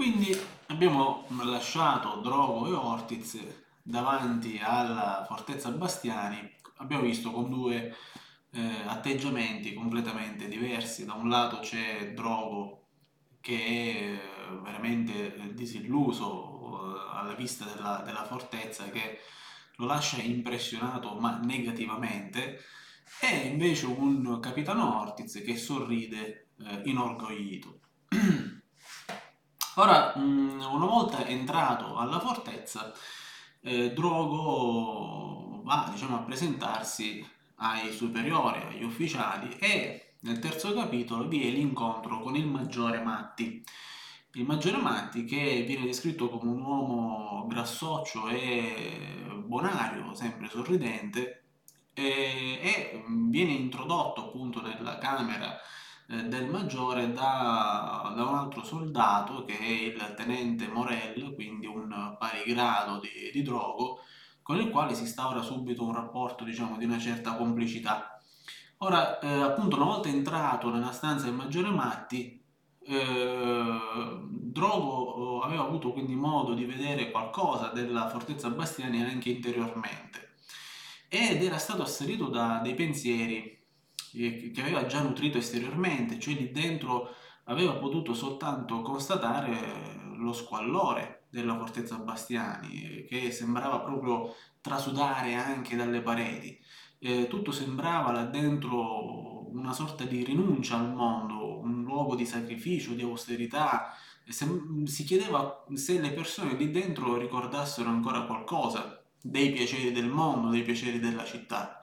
Quindi abbiamo lasciato Drogo e Ortiz davanti alla fortezza Bastiani, abbiamo visto con due eh, atteggiamenti completamente diversi. Da un lato c'è Drogo che è veramente disilluso eh, alla vista della, della fortezza, che lo lascia impressionato ma negativamente, e invece un capitano Ortiz che sorride eh, inorgoglito. Ora, mm, una volta entrato alla fortezza, eh, Drogo va diciamo, a presentarsi ai superiori, agli ufficiali e nel terzo capitolo vi è l'incontro con il maggiore Matti. Il maggiore Matti che viene descritto come un uomo grassoccio e bonario, sempre sorridente, e, e viene introdotto appunto nella camera eh, del maggiore da, da, un altro soldato che è il tenente Morel, quindi un pari grado di, di Drogo, con il quale si instaura subito un rapporto diciamo di una certa complicità. Ora, eh, appunto, una volta entrato nella stanza del maggiore Matti, eh, Drogo aveva avuto quindi modo di vedere qualcosa della fortezza Bastiani anche interiormente ed era stato assalito da dei pensieri che aveva già nutrito esteriormente, cioè lì dentro aveva potuto soltanto constatare lo squallore della fortezza Bastiani, che sembrava proprio trasudare anche dalle pareti. Eh, tutto sembrava là dentro una sorta di rinuncia al mondo, un luogo di sacrificio, di austerità. Se, si chiedeva se le persone lì dentro ricordassero ancora qualcosa dei piaceri del mondo, dei piaceri della città.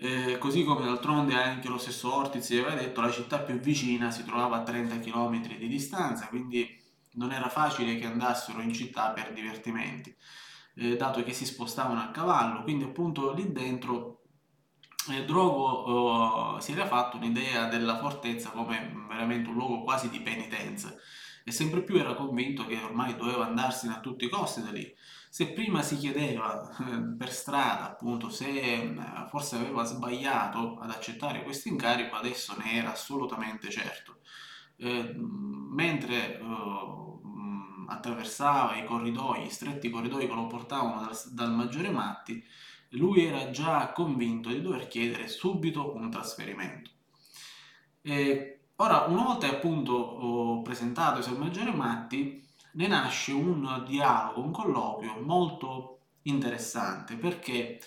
Eh, così come d'altronde anche lo stesso Ortiz aveva detto, la città più vicina si trovava a 30 km di distanza, quindi non era facile che andassero in città per divertimenti, eh, dato che si spostavano a cavallo, quindi appunto lì dentro eh, Drogo oh, si era fatto un'idea della fortezza come veramente un luogo quasi di penitenza e sempre più era convinto che ormai doveva andarsene a tutti i costi da lì. Se prima si chiedeva eh, per strada appunto se eh, forse aveva sbagliato ad accettare questo incarico, adesso ne era assolutamente certo. Eh, mentre attraversava i corridoi, i stretti corridoi che lo portavano dal, dal maggiore Matti, lui era già convinto di dover chiedere subito un trasferimento. E ora, una volta appunto presentato al maggiore Matti, ne nasce un dialogo, un colloquio molto interessante perché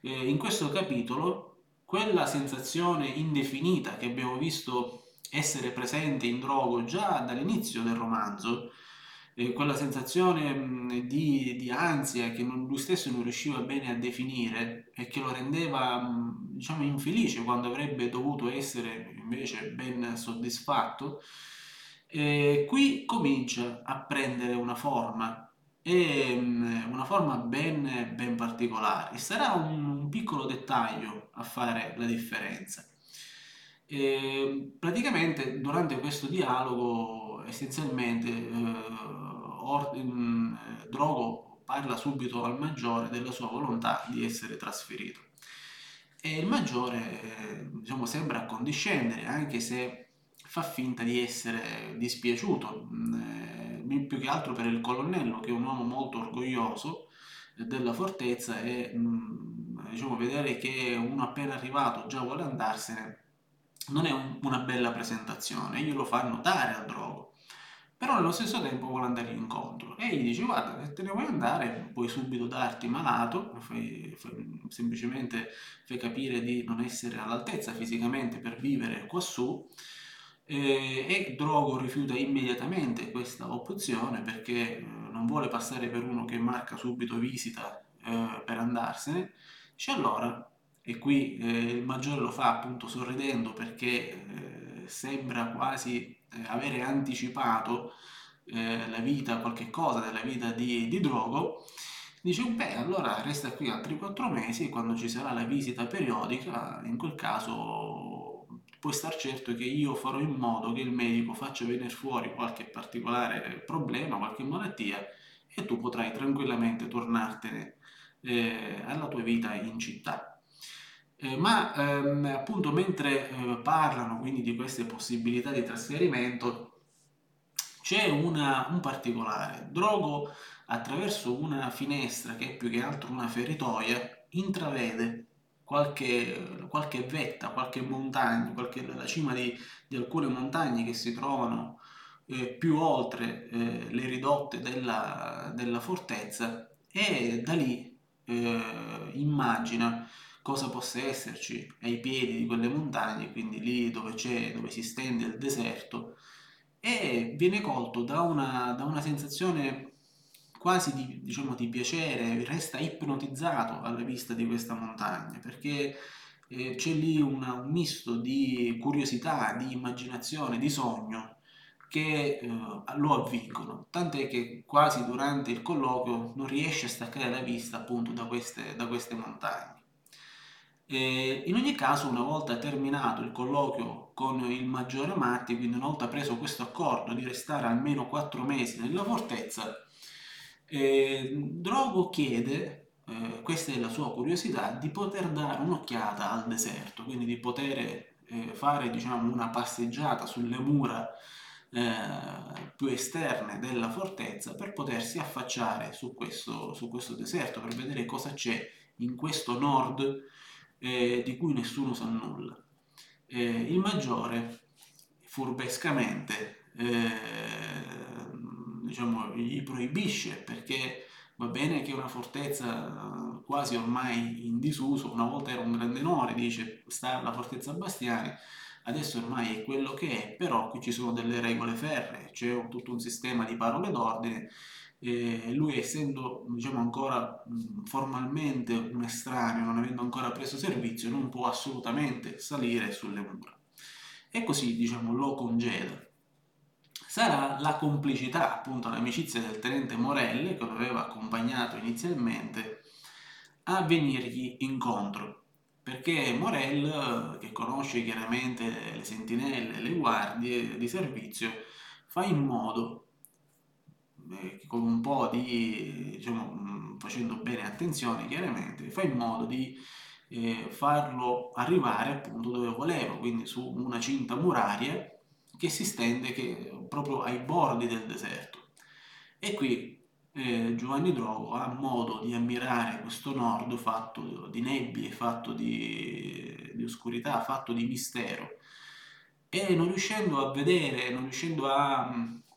eh, in questo capitolo quella sensazione indefinita che abbiamo visto essere presente in Drogo già dall'inizio del romanzo, eh, quella sensazione mh, di, di, ansia che non, lui stesso non riusciva bene a definire e che lo rendeva mh, diciamo infelice quando avrebbe dovuto essere invece ben soddisfatto, eh, qui comincia a prendere una forma, e, mm, una forma ben, ben particolare. Sarà un, un, piccolo dettaglio a fare la differenza. E, praticamente durante questo dialogo essenzialmente eh, mm, Drogo parla subito al maggiore della sua volontà di essere trasferito e il maggiore eh, diciamo, sembra accondiscendere anche se fa finta di essere dispiaciuto, mm, eh, più che altro per il colonnello, che è un uomo molto orgoglioso della fortezza e mm, diciamo, vedere che uno appena arrivato già vuole andarsene non è un, una bella presentazione, glielo fa notare a Drogo. Però nello stesso tempo vuole andare incontro e gli dice guarda se te ne vuoi andare puoi subito darti malato, fai, fai, semplicemente fai capire di non essere all'altezza fisicamente per vivere quassù eh, e Drogo rifiuta immediatamente questa opzione perché eh, non vuole passare per uno che marca subito visita eh, per andarsene. Dice allora, e qui eh, il maggiore lo fa appunto sorridendo perché sembra quasi avere anticipato la vita, qualche cosa della vita di, di Drogo, dice beh allora resta qui altri quattro mesi e quando ci sarà la visita periodica in quel caso puoi star certo che io farò in modo che il medico faccia venire fuori qualche particolare problema, qualche malattia e tu potrai tranquillamente tornartene eh, alla tua vita in città. Eh, ma ehm, appunto mentre eh, parlano quindi di queste possibilità di trasferimento c'è una, un particolare. Drogo, attraverso una finestra che è più che altro una feritoia, intravede qualche, qualche vetta, qualche montagna, qualche, la cima di, di alcune montagne che si trovano eh, più oltre eh, le ridotte della, della, fortezza e da lì eh, immagina cosa possa esserci ai piedi di quelle montagne, quindi lì dove, c'è, dove si stende il deserto, e viene colto da una, da una sensazione quasi di, diciamo, di piacere, resta ipnotizzato alla vista di questa montagna, perché eh, c'è lì una, un misto di curiosità, di immaginazione, di sogno che eh, lo avvincono, tant'è che quasi durante il colloquio non riesce a staccare la vista appunto da queste, da queste montagne. E in ogni caso, una volta terminato il colloquio con il maggiore Matti, quindi una volta preso questo accordo di restare almeno quattro mesi nella fortezza, eh, Drogo chiede, eh, questa è la sua curiosità, di poter dare un'occhiata al deserto, quindi di poter eh, fare diciamo, una passeggiata sulle mura eh, più esterne della fortezza per potersi affacciare su questo, su questo deserto, per vedere cosa c'è in questo nord eh, di cui nessuno sa nulla. Eh, il maggiore, furbescamente, eh, diciamo, gli proibisce perché va bene che una fortezza quasi ormai in disuso, una volta era un grande onore, dice sta la fortezza Bastiani, adesso ormai è quello che è, però qui ci sono delle regole ferree, c'è un, tutto un sistema di parole d'ordine e lui essendo diciamo, ancora formalmente un estraneo, non avendo ancora preso servizio, non può assolutamente salire sulle mura. E così diciamo, lo congeda. Sarà la complicità, appunto l'amicizia del tenente Morelli, che lo aveva accompagnato inizialmente, a venirgli incontro. Perché Morel, che conosce chiaramente le sentinelle, le guardie di servizio, fa in modo, eh, con un po' di, diciamo, mm, facendo bene attenzione chiaramente, fa in modo di eh, farlo arrivare appunto dove voleva, quindi su una cinta muraria che si stende che, proprio ai bordi del deserto. E qui eh, Giovanni Drogo ha modo di ammirare questo nord fatto di nebbie, fatto di, di oscurità, fatto di mistero e non riuscendo a vedere, non riuscendo a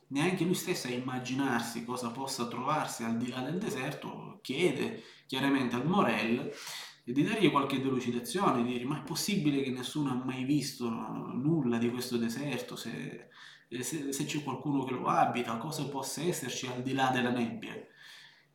neanche lui stesso a immaginarsi cosa possa trovarsi al di là del deserto, chiede chiaramente al Morel di dargli qualche delucidazione, di dire ma è possibile che nessuno ha mai visto nulla di questo deserto, se se, se c'è qualcuno che lo abita, cosa possa esserci al di là della nebbia.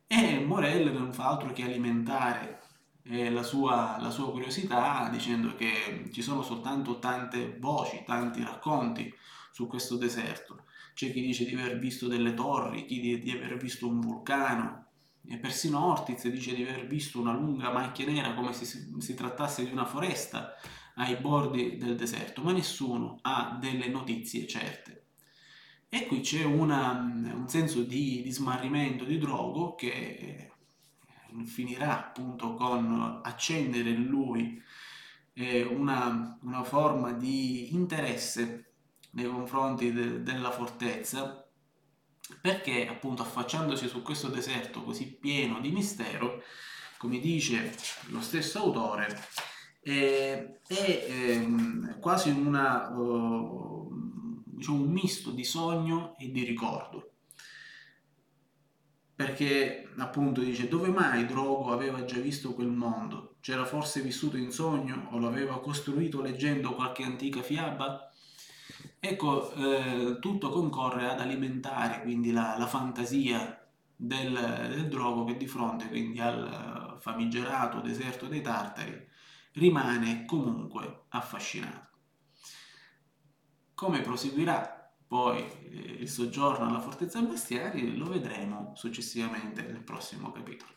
E Morel non fa altro che alimentare eh, la, sua, la sua curiosità dicendo che ci sono soltanto tante voci, tanti racconti su questo deserto. C'è chi dice di aver visto delle torri, chi di, di aver visto un vulcano, e persino Ortiz dice di aver visto una lunga macchia nera come se si, trattasse di una foresta ai bordi del deserto, ma nessuno ha delle notizie certe. E qui c'è una, un senso di, di smarrimento, di drogo che eh, finirà appunto con accendere in lui eh, una, una, forma di interesse nei confronti de, della fortezza perché appunto affacciandosi su questo deserto così pieno di mistero come dice lo stesso autore eh, è eh, quasi una uh, diciamo, un misto di sogno e di ricordo. Perché appunto dice dove mai Drogo aveva già visto quel mondo? C'era forse vissuto in sogno o lo aveva costruito leggendo qualche antica fiaba? Ecco, eh, tutto concorre ad alimentare quindi la, la fantasia del, del, Drogo che di fronte quindi al famigerato deserto dei Tartari rimane comunque affascinato. Come proseguirà poi eh, il soggiorno alla fortezza Bastiani lo vedremo successivamente nel prossimo capitolo.